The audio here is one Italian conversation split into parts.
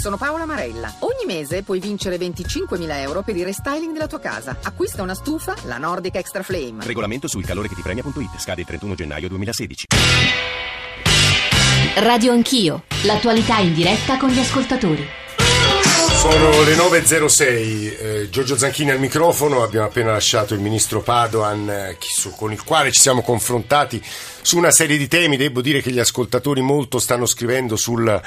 sono Paola Marella. Ogni mese puoi vincere 25.000 euro per il restyling della tua casa. Acquista una stufa, la Nordic Extra Flame. Regolamento sul calore che ti premia.it. Scade il 31 gennaio 2016. Radio Anch'io. L'attualità in diretta con gli ascoltatori. Sono le 9.06, eh, Giorgio Zanchini al microfono, abbiamo appena lasciato il ministro Padoan eh, con il quale ci siamo confrontati su una serie di temi, devo dire che gli ascoltatori molto stanno scrivendo sul,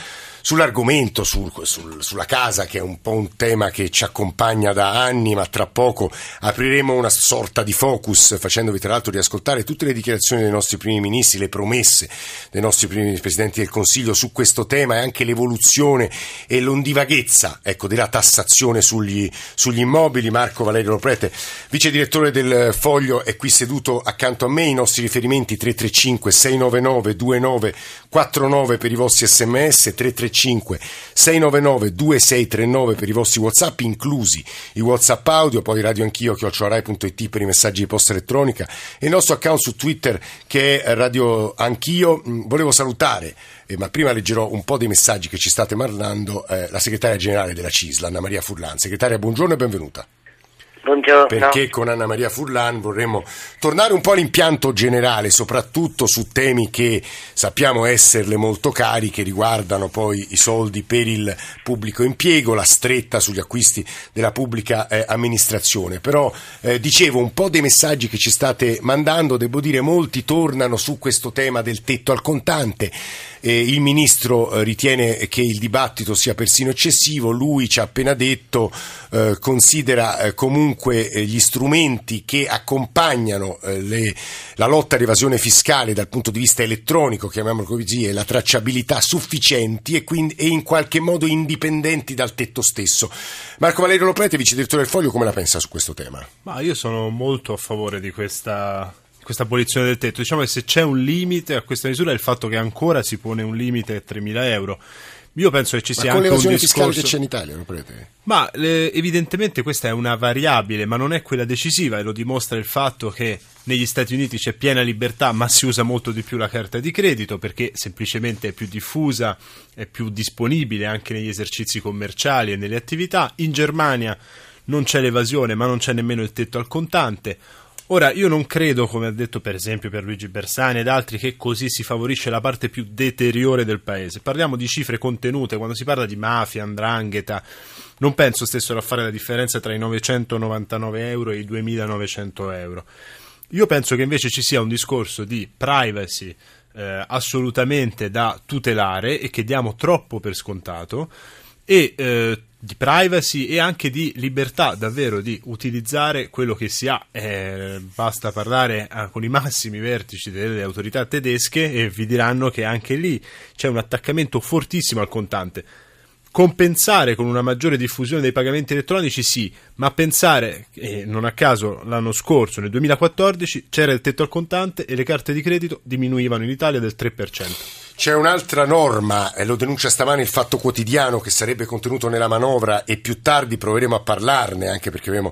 sull'argomento, sul, sul, sulla casa, che è un po' un tema che ci accompagna da anni, ma tra poco apriremo una sorta di focus, facendovi tra l'altro riascoltare tutte le dichiarazioni dei nostri primi ministri, le promesse dei nostri primi presidenti del Consiglio su questo tema e anche l'evoluzione e l'ondivaghezza ecco, della tassazione sugli, sugli immobili. Marco Valerio Loprete, vice direttore del Foglio, è qui seduto accanto a me. I nostri riferimenti 335 335 699 2949 per i vostri sms, 335 699 2639 per i vostri whatsapp, inclusi i whatsapp audio, poi radio anch'io, chiocciorai.it per i messaggi di posta elettronica e il nostro account su Twitter che è radio anch'io. Mm, volevo salutare eh, ma prima leggerò un po' dei messaggi che ci state mandando eh, la segretaria generale della CISLA, Anna Maria Furlan. Segretaria, buongiorno e benvenuta. Buongiorno. Perché con Anna Maria Furlan vorremmo tornare un po' all'impianto generale, soprattutto su temi che sappiamo esserle molto cari, che riguardano poi i soldi per il pubblico impiego, la stretta sugli acquisti della pubblica eh, amministrazione. Però eh, dicevo un po' dei messaggi che ci state mandando, devo dire molti tornano su questo tema del tetto al contante. Eh, il ministro eh, ritiene che il dibattito sia persino eccessivo, lui ci ha appena detto eh, considera eh, comunque eh, gli strumenti che accompagnano eh, le, la lotta all'evasione fiscale dal punto di vista elettronico, chiamiamolo così, e la tracciabilità sufficienti e, quindi, e in qualche modo indipendenti dal tetto stesso. Marco Valerio Loprete, vice direttore del Foglio, come la pensa su questo tema? Ma io sono molto a favore di questa questa abolizione del tetto. Diciamo che se c'è un limite a questa misura è il fatto che ancora si pone un limite a 3.000 euro. Io penso che ci sia anche un discorso... fiscale che c'è in Italia, lo prete? Ma eh, evidentemente questa è una variabile, ma non è quella decisiva e lo dimostra il fatto che negli Stati Uniti c'è piena libertà, ma si usa molto di più la carta di credito perché semplicemente è più diffusa, è più disponibile anche negli esercizi commerciali e nelle attività. In Germania non c'è l'evasione, ma non c'è nemmeno il tetto al contante. Ora, io non credo, come ha detto per esempio per Luigi Bersani ed altri, che così si favorisce la parte più deteriore del paese. Parliamo di cifre contenute, quando si parla di mafia, andrangheta, non penso stessero a fare la differenza tra i 999 euro e i 2900 euro. Io penso che invece ci sia un discorso di privacy eh, assolutamente da tutelare e che diamo troppo per scontato e eh, di privacy e anche di libertà davvero di utilizzare quello che si ha. Eh, basta parlare eh, con i massimi vertici delle autorità tedesche e vi diranno che anche lì c'è un attaccamento fortissimo al contante. Compensare con una maggiore diffusione dei pagamenti elettronici sì, ma pensare, e non a caso l'anno scorso, nel 2014, c'era il tetto al contante e le carte di credito diminuivano in Italia del 3%. C'è un'altra norma, lo denuncia stamani il Fatto Quotidiano, che sarebbe contenuto nella manovra e più tardi proveremo a parlarne, anche perché abbiamo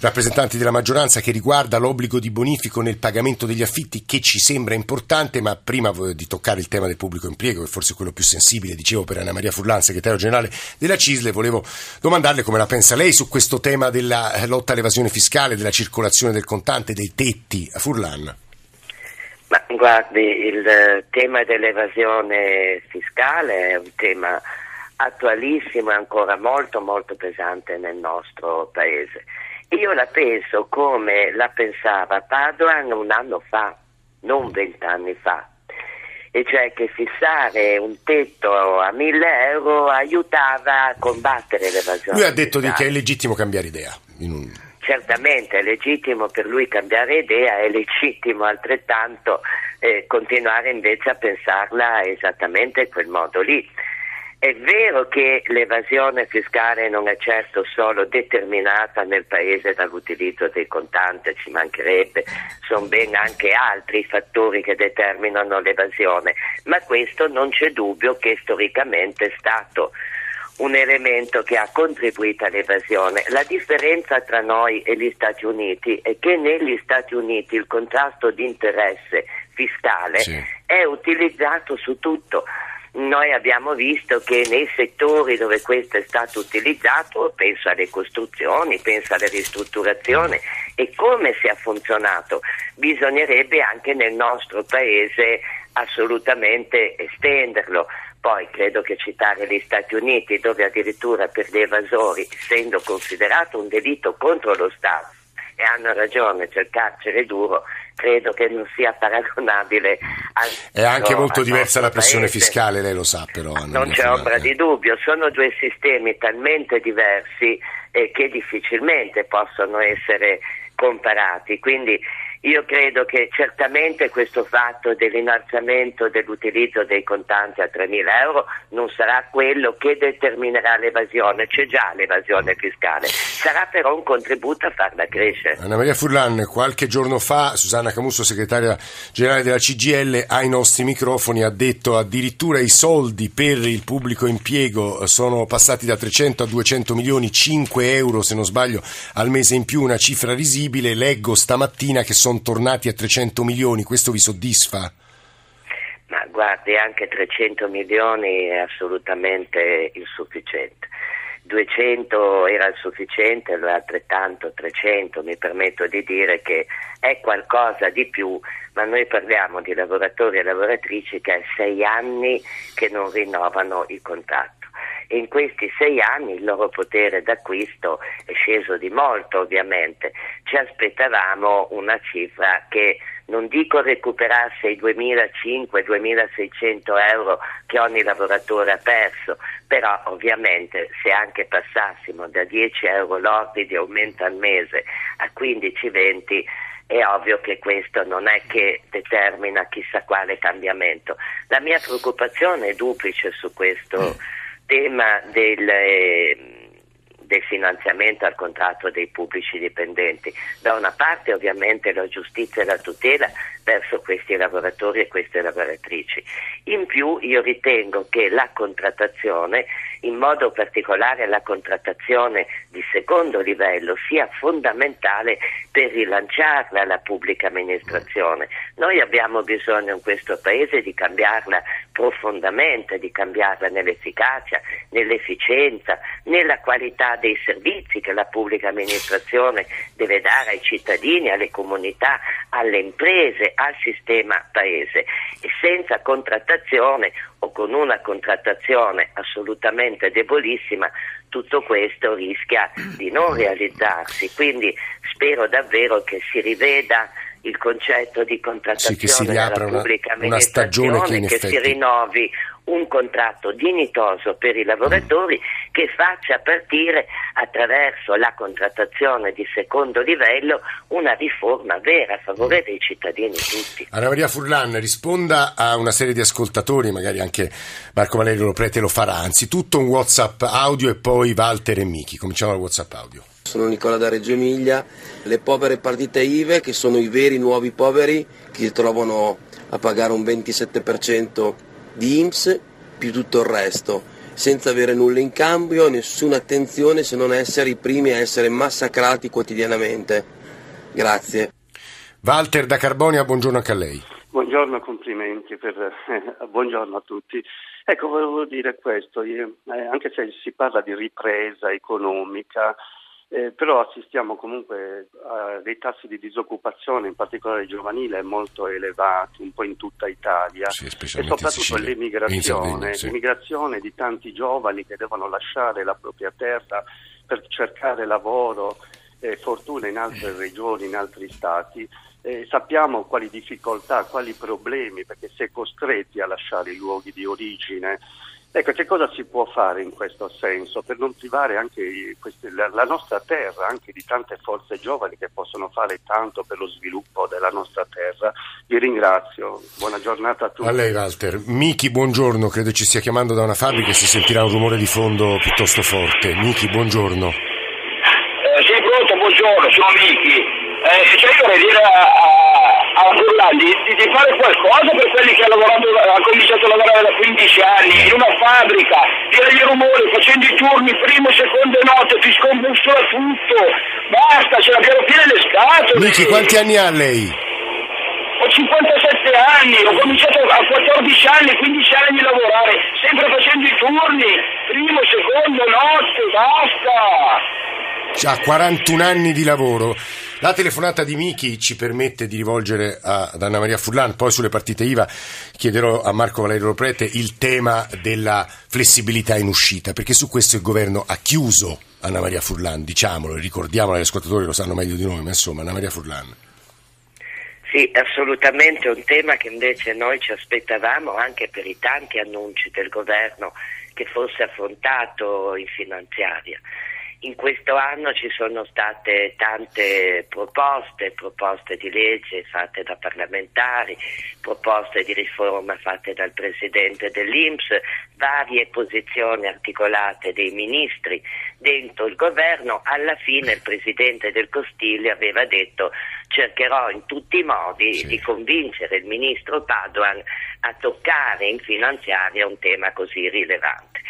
rappresentanti della maggioranza, che riguarda l'obbligo di bonifico nel pagamento degli affitti, che ci sembra importante, ma prima di toccare il tema del pubblico impiego, che forse è quello più sensibile, dicevo per Anna Maria Furlan, segretario generale della CISLE, volevo domandarle come la pensa lei su questo tema della lotta all'evasione fiscale, della circolazione del contante, dei tetti. a Furlan. Ma guardi, il tema dell'evasione fiscale è un tema attualissimo e ancora molto molto pesante nel nostro paese. Io la penso come la pensava Padoan un anno fa, non vent'anni fa, e cioè che fissare un tetto a mille euro aiutava a combattere l'evasione. Lui ha detto che è legittimo cambiare idea. Un... Certamente è legittimo per lui cambiare idea, è legittimo altrettanto eh, continuare invece a pensarla esattamente in quel modo lì. È vero che l'evasione fiscale non è certo solo determinata nel paese dall'utilizzo dei contanti, ci mancherebbe, sono ben anche altri fattori che determinano l'evasione, ma questo non c'è dubbio che storicamente è stato un elemento che ha contribuito all'evasione. La differenza tra noi e gli Stati Uniti è che negli Stati Uniti il contrasto di interesse fiscale sì. è utilizzato su tutto. Noi abbiamo visto che nei settori dove questo è stato utilizzato, penso alle costruzioni, penso alle ristrutturazioni e come si è funzionato, bisognerebbe anche nel nostro paese assolutamente estenderlo. Poi credo che citare gli Stati Uniti, dove addirittura per gli evasori, essendo considerato un delitto contro lo Stato, e hanno ragione, c'è il carcere duro, credo che non sia paragonabile al È anche no, molto diversa la pressione paese. fiscale, lei lo sa però. Anna Non c'è ombra eh. di dubbio, sono due sistemi talmente diversi eh, che difficilmente possono essere comparati. Quindi io credo che certamente questo fatto dell'innalzamento dell'utilizzo dei contanti a 3.000 euro non sarà quello che determinerà l'evasione, c'è già l'evasione fiscale, sarà però un contributo a farla crescere. Anna Maria Furlan, qualche giorno fa Susanna Camusso, segretaria generale della CGL, ai nostri microfoni ha detto addirittura i soldi per il pubblico impiego sono passati da 300 a 200 milioni, 5 euro se non sbaglio al mese in più, una cifra risibile. Leggo stamattina che sono tornati a 300 milioni, questo vi soddisfa? Ma guardi, anche 300 milioni è assolutamente insufficiente. 200 era sufficiente, allora altrettanto 300, mi permetto di dire che è qualcosa di più, ma noi parliamo di lavoratori e lavoratrici che è sei anni che non rinnovano il contratto. In questi sei anni il loro potere d'acquisto è sceso di molto, ovviamente. Ci aspettavamo una cifra che non dico recuperasse i 2.500-2.600 euro che ogni lavoratore ha perso, però ovviamente se anche passassimo da 10 euro lordi di aumento al mese a 15-20 è ovvio che questo non è che determina chissà quale cambiamento. La mia preoccupazione è duplice su questo tema del, eh, del finanziamento al contratto dei pubblici dipendenti. Da una parte ovviamente la giustizia e la tutela verso questi lavoratori e queste lavoratrici. In più io ritengo che la contrattazione, in modo particolare la contrattazione di secondo livello, sia fondamentale per rilanciarla la pubblica amministrazione. Noi abbiamo bisogno in questo Paese di cambiarla profondamente, di cambiarla nell'efficacia, nell'efficienza, nella qualità dei servizi che la pubblica amministrazione deve dare ai cittadini, alle comunità, alle imprese, al sistema Paese. E senza contrattazione o con una contrattazione assolutamente debolissima, tutto questo rischia di non realizzarsi. Quindi spero davvero che si riveda il concetto di contrattazione Sì, che si riapra una- una stagione che che si rinnovi un contratto dignitoso per i lavoratori che faccia partire attraverso la contrattazione di secondo livello una riforma vera a favore dei cittadini tutti. Anna Maria Furlan risponda a una serie di ascoltatori, magari anche Marco Valerio Loprete lo farà. Anzitutto un WhatsApp audio e poi Walter e Michi. Cominciamo dal WhatsApp audio. Sono Nicola da Reggio Emilia, le povere partite IVE che sono i veri nuovi poveri che si trovano a pagare un 27% di IMSS più tutto il resto, senza avere nulla in cambio, nessuna attenzione se non essere i primi a essere massacrati quotidianamente. Grazie. Walter da Carbonia, buongiorno anche a lei. Buongiorno, complimenti, per, eh, buongiorno a tutti. Ecco, volevo dire questo, io, eh, anche se si parla di ripresa economica, eh, però assistiamo comunque a dei tassi di disoccupazione, in particolare giovanile, molto elevati, un po' in tutta Italia, Sì, e soprattutto l'immigrazione, sì. l'immigrazione di tanti giovani che devono lasciare la propria terra per cercare lavoro e fortuna in altre regioni, in altri stati. Eh, sappiamo quali difficoltà, quali problemi, perché si è costretti a lasciare i luoghi di origine. Ecco, che cosa si può fare in questo senso per non privare anche queste- la, la nostra terra, anche di tante forze giovani che possono fare tanto per lo sviluppo della nostra terra? Vi ringrazio, buona giornata a tutti. A lei Walter. Michi, buongiorno, credo ci stia chiamando da una fabbrica e si sentirà un rumore di fondo piuttosto forte. Michi, buongiorno. Eh, sì, pronto, buongiorno, sono Miki. Eh, cioè io vorrei dire a, a, di, di- di fare qualcosa per quelli che hanno cominciato a lavorare da 15 anni in una fabbrica, tirare i rumori, facendo i turni, primo, secondo e notte, ti scombussola tutto. Basta, ce l'abbiamo piene le scatole. Michi, quanti anni ha lei? ho 57 anni, ho cominciato a 14 anni, 15 anni di lavorare, sempre facendo i turni, primo, secondo, notte, basta. Ha 41 anni di lavoro. La telefonata di Michi ci permette di rivolgere ad Anna Maria Furlan, poi sulle partite IVA chiederò a Marco Valerio Prete il tema della flessibilità in uscita, perché su questo il governo ha chiuso Anna Maria Furlan, diciamolo, ricordiamolo agli ascoltatori, lo sanno meglio di noi, ma insomma Anna Maria Furlan. Sì, assolutamente un tema che invece noi ci aspettavamo anche per i tanti annunci del governo che fosse affrontato in finanziaria. In questo anno ci sono state tante proposte, proposte di legge fatte da parlamentari, proposte di riforma fatte dal Presidente dell'Inps, varie posizioni articolate dei ministri dentro il governo. Alla fine il Presidente del Consiglio aveva detto cercherò in tutti i modi Sì. di convincere il Ministro Padoan a toccare in finanziaria un tema così rilevante.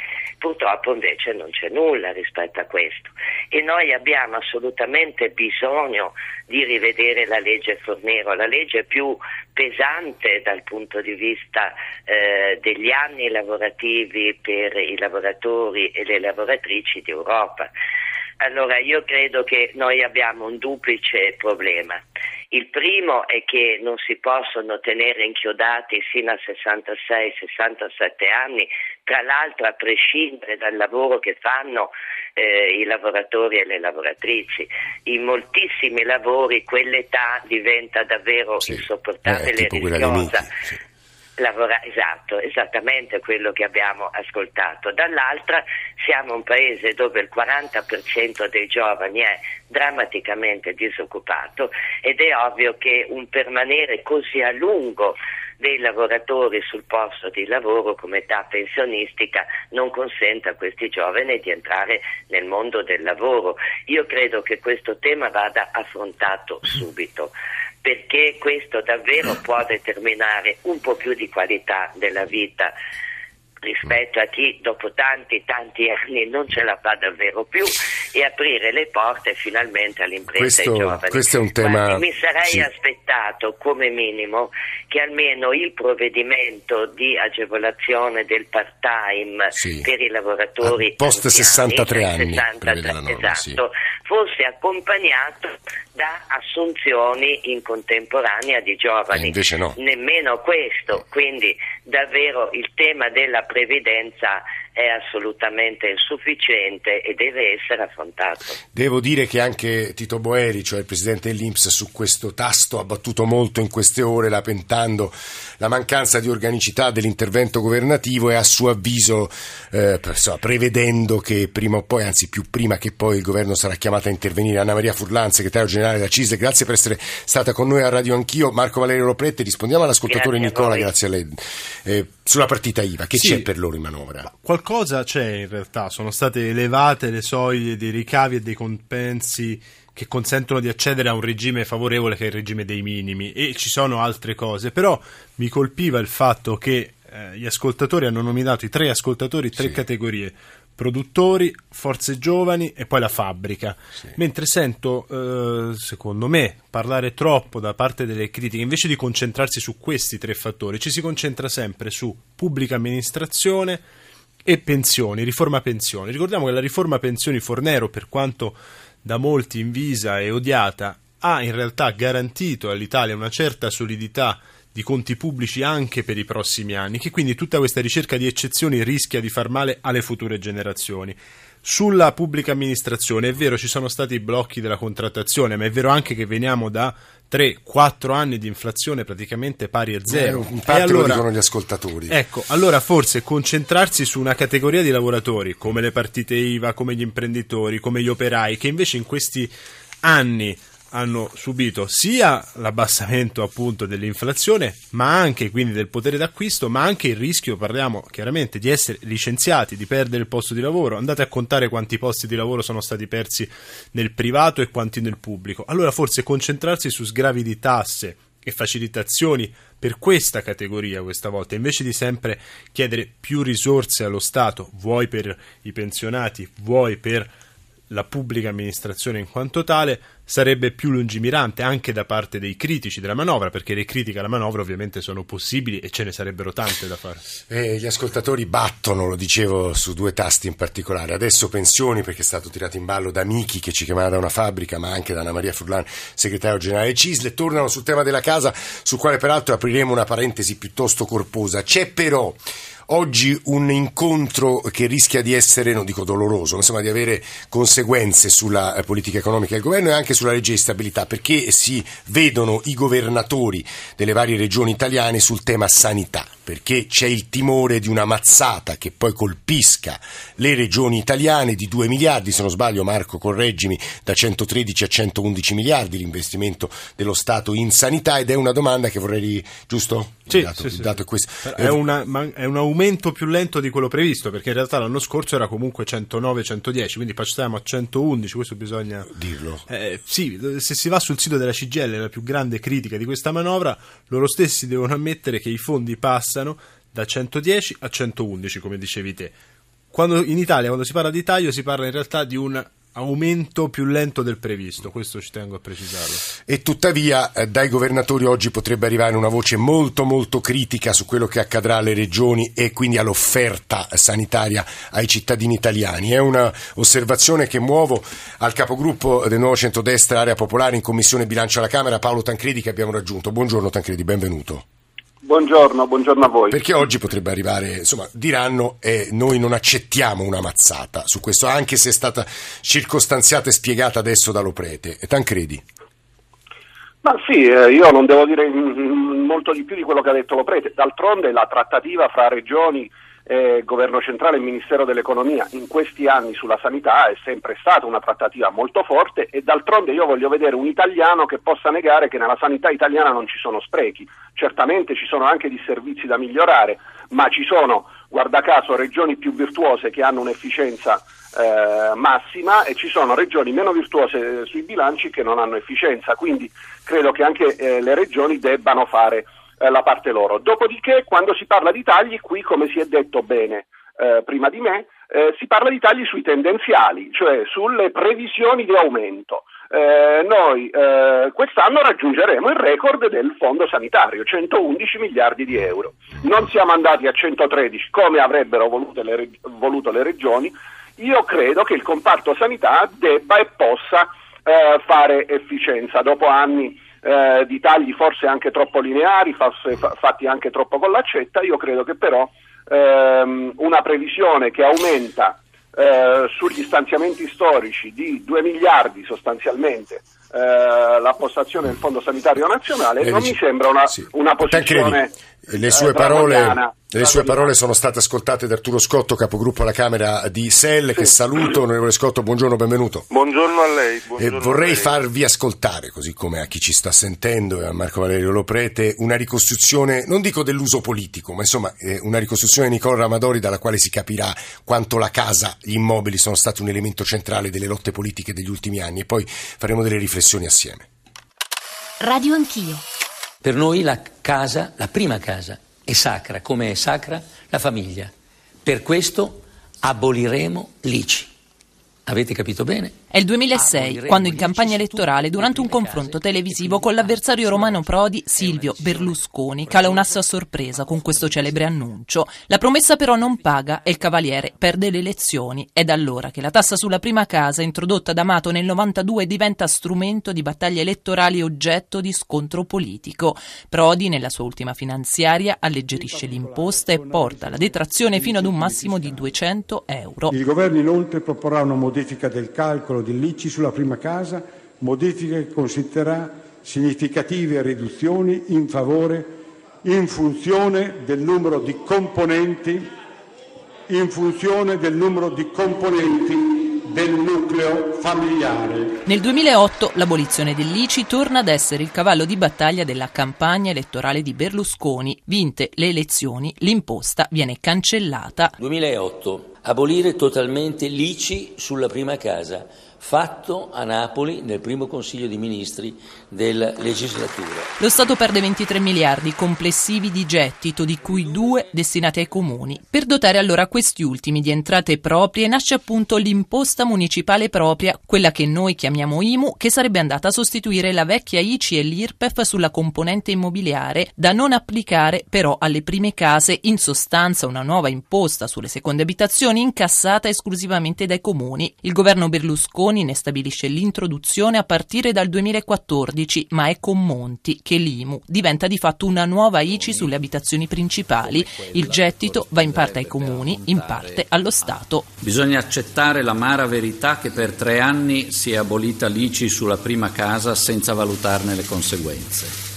Purtroppo invece non c'è nulla rispetto a questo e noi abbiamo assolutamente bisogno di rivedere la legge Fornero, la legge più pesante dal punto di vista eh, degli anni lavorativi per i lavoratori e le lavoratrici d'Europa. Allora io credo che noi abbiamo un duplice problema. Il primo è che non si possono tenere inchiodati fino a 66-67 anni, tra l'altro a prescindere dal lavoro che fanno eh, i lavoratori e le lavoratrici. In moltissimi lavori quell'età diventa davvero Sì. insopportabile Eh, e rischiosa. Sì. Lavora- esatto, esattamente quello che abbiamo ascoltato. Dall'altra siamo un paese dove il 40% dei giovani è drammaticamente disoccupato ed è ovvio che un permanere così a lungo dei lavoratori sul posto di lavoro come età pensionistica non consente a questi giovani di entrare nel mondo del lavoro. Io credo che questo tema vada affrontato subito perché questo davvero può determinare un po' più di qualità della vita rispetto a chi dopo tanti tanti anni non ce la fa davvero più e aprire le porte finalmente all'impresa Questo- giovani. questo è un tema- Guardi, mi sarei sì. aspettato come minimo che almeno il provvedimento di agevolazione del part-time Sì. per i lavoratori Ah, post anziani, 63 cioè anni, 63, prevede la norma, sì. esatto, fosse accompagnato da assunzioni in contemporanea di giovani. E invece no. Nemmeno questo, quindi davvero il tema della previdenza è assolutamente insufficiente e deve essere affrontato. Devo dire che anche Tito Boeri, cioè il presidente dell'Inps, su questo tasto ha battuto molto in queste ore, lamentando la mancanza di organicità dell'intervento governativo e a suo avviso eh, prevedendo che prima o poi, anzi più prima che poi il governo sarà chiamato a intervenire. Anna Maria Furlan, segretario generale della CISL, grazie per essere stata con noi a Radio Anch'io. Marco Valerio Loprette, rispondiamo all'ascoltatore Grazie Nicola, grazie a lei. Eh, sulla partita IVA, che Sì. c'è per loro in manovra? Qualcosa c'è in realtà, sono state elevate le soglie dei ricavi e dei compensi che consentono di accedere a un regime favorevole che è il regime dei minimi e ci sono altre cose, però mi colpiva il fatto che eh, gli ascoltatori hanno nominato i tre ascoltatori, tre Sì. categorie, produttori, forze giovani e poi la fabbrica, mentre sento, eh, secondo me, parlare troppo da parte delle critiche, invece di concentrarsi su questi tre fattori, ci si concentra sempre su pubblica amministrazione, e pensioni, riforma pensioni. Ricordiamo che la riforma pensioni Fornero, per quanto da molti invisa e odiata, ha in realtà garantito all'Italia una certa solidità di conti pubblici anche per i prossimi anni, che quindi tutta questa ricerca di eccezioni rischia di far male alle future generazioni. Sulla pubblica amministrazione è vero ci sono stati i blocchi della contrattazione, ma è vero anche che veniamo da 3-4 anni di inflazione praticamente pari a zero. Eh, in E parte lo allora- dicono gli ascoltatori. Ecco, allora forse concentrarsi su una categoria di lavoratori come le partite IVA, come gli imprenditori, come gli operai, che invece in questi anni hanno subito sia l'abbassamento appunto dell'inflazione, ma anche quindi del potere d'acquisto, ma anche il rischio, parliamo chiaramente, di essere licenziati, di perdere il posto di lavoro. Andate a contare quanti posti di lavoro sono stati persi nel privato e quanti nel pubblico. Allora forse concentrarsi su sgravi di tasse e facilitazioni per questa categoria questa volta, invece di sempre chiedere più risorse allo Stato, vuoi per i pensionati, vuoi per la pubblica amministrazione in quanto tale sarebbe più lungimirante anche da parte dei critici della manovra, perché le critiche alla manovra ovviamente sono possibili e ce ne sarebbero tante da fare. Eh, gli ascoltatori battono, lo dicevo, su due tasti in particolare. Adesso pensioni, perché è stato tirato in ballo da Michi che ci chiamava da una fabbrica, ma anche da Anna Maria Furlan, segretario generale Cisle. Tornano sul tema della casa, sul quale peraltro apriremo una parentesi piuttosto corposa. C'è però oggi un incontro che rischia di essere, non dico doloroso, ma insomma di avere conseguenze sulla eh, politica economica del governo e anche sulla legge di stabilità, perché si vedono i governatori delle varie regioni italiane sul tema sanità, perché c'è il timore di una mazzata che poi colpisca le regioni italiane di 2 miliardi, se non sbaglio Marco correggimi, da 113 a 111 miliardi l'investimento dello Stato in sanità ed è una domanda che vorrei, giusto? Sì, dato, sì, il sì. dato è questo. È, una, è un aumento più lento di quello previsto, perché in realtà l'anno scorso era comunque 109-110, quindi passiamo a 111, questo bisogna dirlo. Eh, sì, se si va sul sito della CGL, la più grande critica di questa manovra, loro stessi devono ammettere che i fondi passano da 110 a 111, come dicevi te. Quando in Italia, quando si parla di taglio, si parla in realtà di un aumento più lento del previsto, questo ci tengo a precisarlo. E tuttavia eh, dai governatori oggi potrebbe arrivare una voce molto molto critica su quello che accadrà alle regioni e quindi all'offerta sanitaria ai cittadini italiani. È una osservazione che muovo al capogruppo del nuovo centrodestra Area Popolare in Commissione Bilancio alla Camera, Paolo Tancredi, che abbiamo raggiunto. Buongiorno Tancredi, benvenuto. Buongiorno, buongiorno a voi. Perché oggi potrebbe arrivare, insomma, diranno eh, noi non accettiamo una mazzata su questo, anche se è stata circostanziata e spiegata adesso dall'Oprete. E Tancredi? Ma sì, eh, io non devo dire mm, molto di più di quello che ha detto lo prete. D'altronde la trattativa fra regioni, eh, governo centrale e Ministero dell'Economia in questi anni sulla sanità è sempre stata una trattativa molto forte e d'altronde io voglio vedere un italiano che possa negare che nella sanità italiana non ci sono sprechi. Certamente ci sono anche disservizi da migliorare, ma ci sono, guarda caso, regioni più virtuose che hanno un'efficienza eh, massima e ci sono regioni meno virtuose eh, sui bilanci che non hanno efficienza, quindi credo che anche eh, le regioni debbano fare eh, la parte loro. Dopodiché, quando si parla di tagli, qui, come si è detto bene eh, prima di me, eh, si parla di tagli sui tendenziali, cioè sulle previsioni di aumento. Eh, noi eh, quest'anno raggiungeremo il record del fondo sanitario, 111 miliardi di euro. Non siamo andati a 113 come avrebbero voluto le, reg- voluto le regioni. Io credo che il comparto sanità debba e possa eh, fare efficienza dopo anni eh, di tagli forse anche troppo lineari, forse fa- fatti anche troppo con l'accetta. Io credo che però ehm, una previsione che aumenta eh, sugli stanziamenti storici di 2 miliardi sostanzialmente eh, la postazione del Fondo Sanitario Nazionale Eh, non dici- mi sembra una, sì. una posizione Tancredi, le sue, eh, parole, le sue parole sono state ascoltate da Arturo Scotto, capogruppo alla Camera di SEL, che saluto. Onorevole Scotto, buongiorno, benvenuto. Buongiorno a lei. E buongiorno a vorrei lei. farvi ascoltare, così come a chi ci sta sentendo e a Marco Valerio Loprete, una ricostruzione, non dico dell'uso politico, ma insomma eh, una ricostruzione di Nicola Ramadori dalla quale si capirà quanto la casa, gli immobili sono stati un elemento centrale delle lotte politiche degli ultimi anni e poi faremo delle riflessioni assieme. Radio Anch'io. Per noi la casa, la prima casa, è sacra, come è sacra la famiglia. Per questo aboliremo l'ICI. Avete capito bene? È il 2006, Aboliremo quando in campagna elettorale, durante un confronto televisivo con l'avversario romano Prodi, Silvio Berlusconi, cala un'assa a sorpresa con questo celebre annuncio. La promessa però non paga e il Cavaliere perde le elezioni. È da allora che la tassa sulla prima casa, introdotta da Amato nel 92, diventa strumento di battaglie elettorali oggetto di scontro politico. Prodi, nella sua ultima finanziaria, alleggerisce l'imposta e porta la detrazione fino ad un massimo di 200 euro. Il governo inoltre proporrà una modifica del calcolo dell'ICI sulla prima casa, modifica che consentirà significative riduzioni in favore in funzione del numero di componenti del nucleo familiare. Nel 2008 l'abolizione dell'ICI torna ad essere il cavallo di battaglia della campagna elettorale di Berlusconi. Vinte le elezioni, l'imposta viene cancellata. 2008. abolire totalmente l'ICI sulla prima casa fatto a Napoli nel primo Consiglio di Ministri della legislatura. Lo Stato perde 23 miliardi complessivi di gettito, di cui due destinati ai comuni. Per dotare allora questi ultimi di entrate proprie nasce appunto l'imposta municipale propria, quella che noi chiamiamo IMU, che sarebbe andata a sostituire la vecchia ICI e l'IRPEF sulla componente immobiliare, da non applicare però alle prime case, in sostanza una nuova imposta sulle seconde abitazioni incassata esclusivamente dai comuni. Il governo Berlusconi Berlusconi ne stabilisce l'introduzione a partire dal 2014, ma è con Monti che l'IMU diventa di fatto una nuova ICI sulle abitazioni principali. Il gettito va in parte ai comuni, in parte allo Stato. Bisogna accettare l'amara verità che per tre anni si è abolita l'ICI sulla prima casa senza valutarne le conseguenze.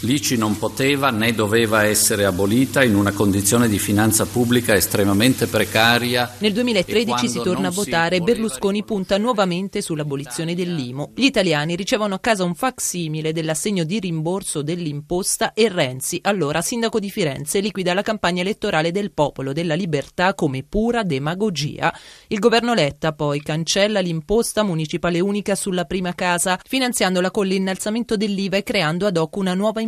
L'ICI non poteva né doveva essere abolita in una condizione di finanza pubblica estremamente precaria. Nel 2013 si torna a votare e Berlusconi punta nuovamente sull'abolizione dell'IMU. Gli italiani ricevono a casa un facsimile dell'assegno di rimborso dell'imposta e Renzi, allora sindaco di Firenze, liquida la campagna elettorale del Popolo della Libertà come pura demagogia. Il governo Letta poi cancella l'imposta municipale unica sulla prima casa, finanziandola con l'innalzamento dell'IVA e creando ad hoc una nuova imposta,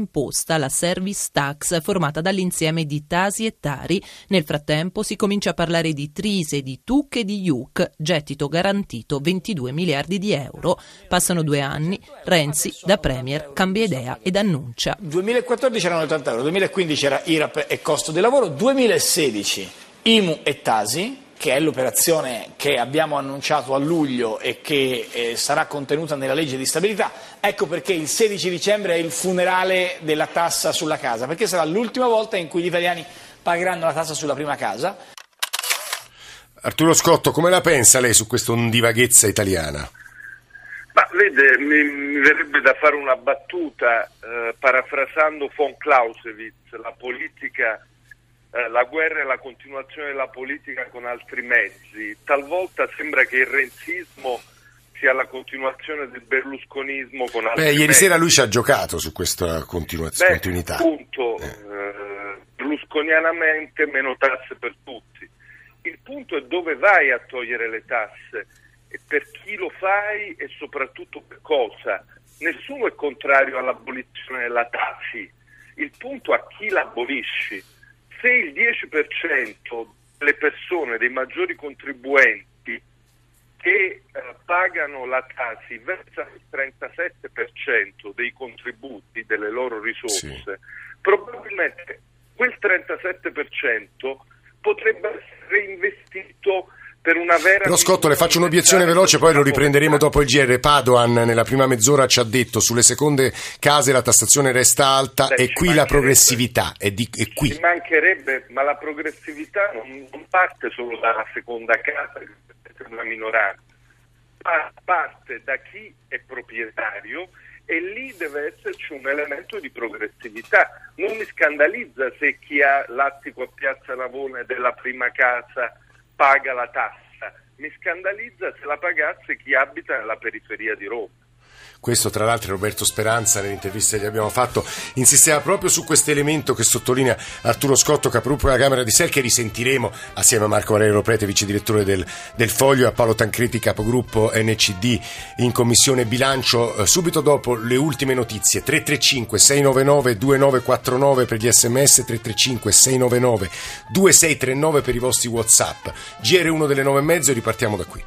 la service tax, formata dall'insieme di Tasi e Tari. Nel frattempo si comincia a parlare di Trise, di TUC e di IUC, gettito garantito 22 miliardi di euro. Passano due anni, Renzi da Premier cambia idea ed annuncia. 2014 erano 80 euro, 2015 era IRAP e costo del lavoro, 2016 IMU e Tasi, che è l'operazione che abbiamo annunciato a luglio e che eh, sarà contenuta nella legge di stabilità. Ecco perché il 16 dicembre è il funerale della tassa sulla casa, perché sarà l'ultima volta in cui gli italiani pagheranno la tassa sulla prima casa. Arturo Scotto, come la pensa lei su questa ondivaghezza italiana? Ma vede, mi, mi verrebbe da fare una battuta eh, parafrasando von Clausewitz, la politica eh, la guerra è la continuazione della politica con altri mezzi. Talvolta sembra che il renzismo sia la continuazione del berlusconismo con altri Beh, ieri mezzi. sera lui ci ha giocato su questa continua- Beh, continuità. Appunto, eh, berlusconianamente meno tasse per tutti. Il punto è dove vai a togliere le tasse e per chi lo fai e soprattutto per cosa. Nessuno è contrario all'abolizione della tassi, il punto è a chi la abolisci se il 10% delle persone, dei maggiori contribuenti che eh, pagano la TASI versano il 37% dei contributi delle loro risorse, sì. probabilmente quel 37% potrebbe essere investito per una vera... Però Scotto le faccio un'obiezione veloce, poi lo riprenderemo dopo il GR. Padoan nella prima mezz'ora ci ha detto sulle seconde case la tassazione resta alta Beh, e qui la progressività è, di, è qui. Ci mancherebbe, ma la progressività non, non parte solo dalla seconda casa, che è una minoranza, ma parte da chi è proprietario e lì deve esserci un elemento di progressività. Non mi scandalizza se chi ha l'attico a Piazza Navone della prima casa paga la tassa. Mi scandalizza se la pagasse chi abita nella periferia di Roma. Questo tra l'altro Roberto Speranza nell'intervista che gli abbiamo fatto insisteva proprio su questo elemento che sottolinea Arturo Scotto, capogruppo della Camera di Sel, che risentiremo assieme a Marco Valerio Prete, vice direttore del, del Foglio, e a Paolo Tancreti, capogruppo NCD in Commissione Bilancio, eh, subito dopo le ultime notizie. 335 699 2949 per gli sms, 335 699 2639 per i vostri Whatsapp. GR1 delle 9 e mezzo e ripartiamo da qui.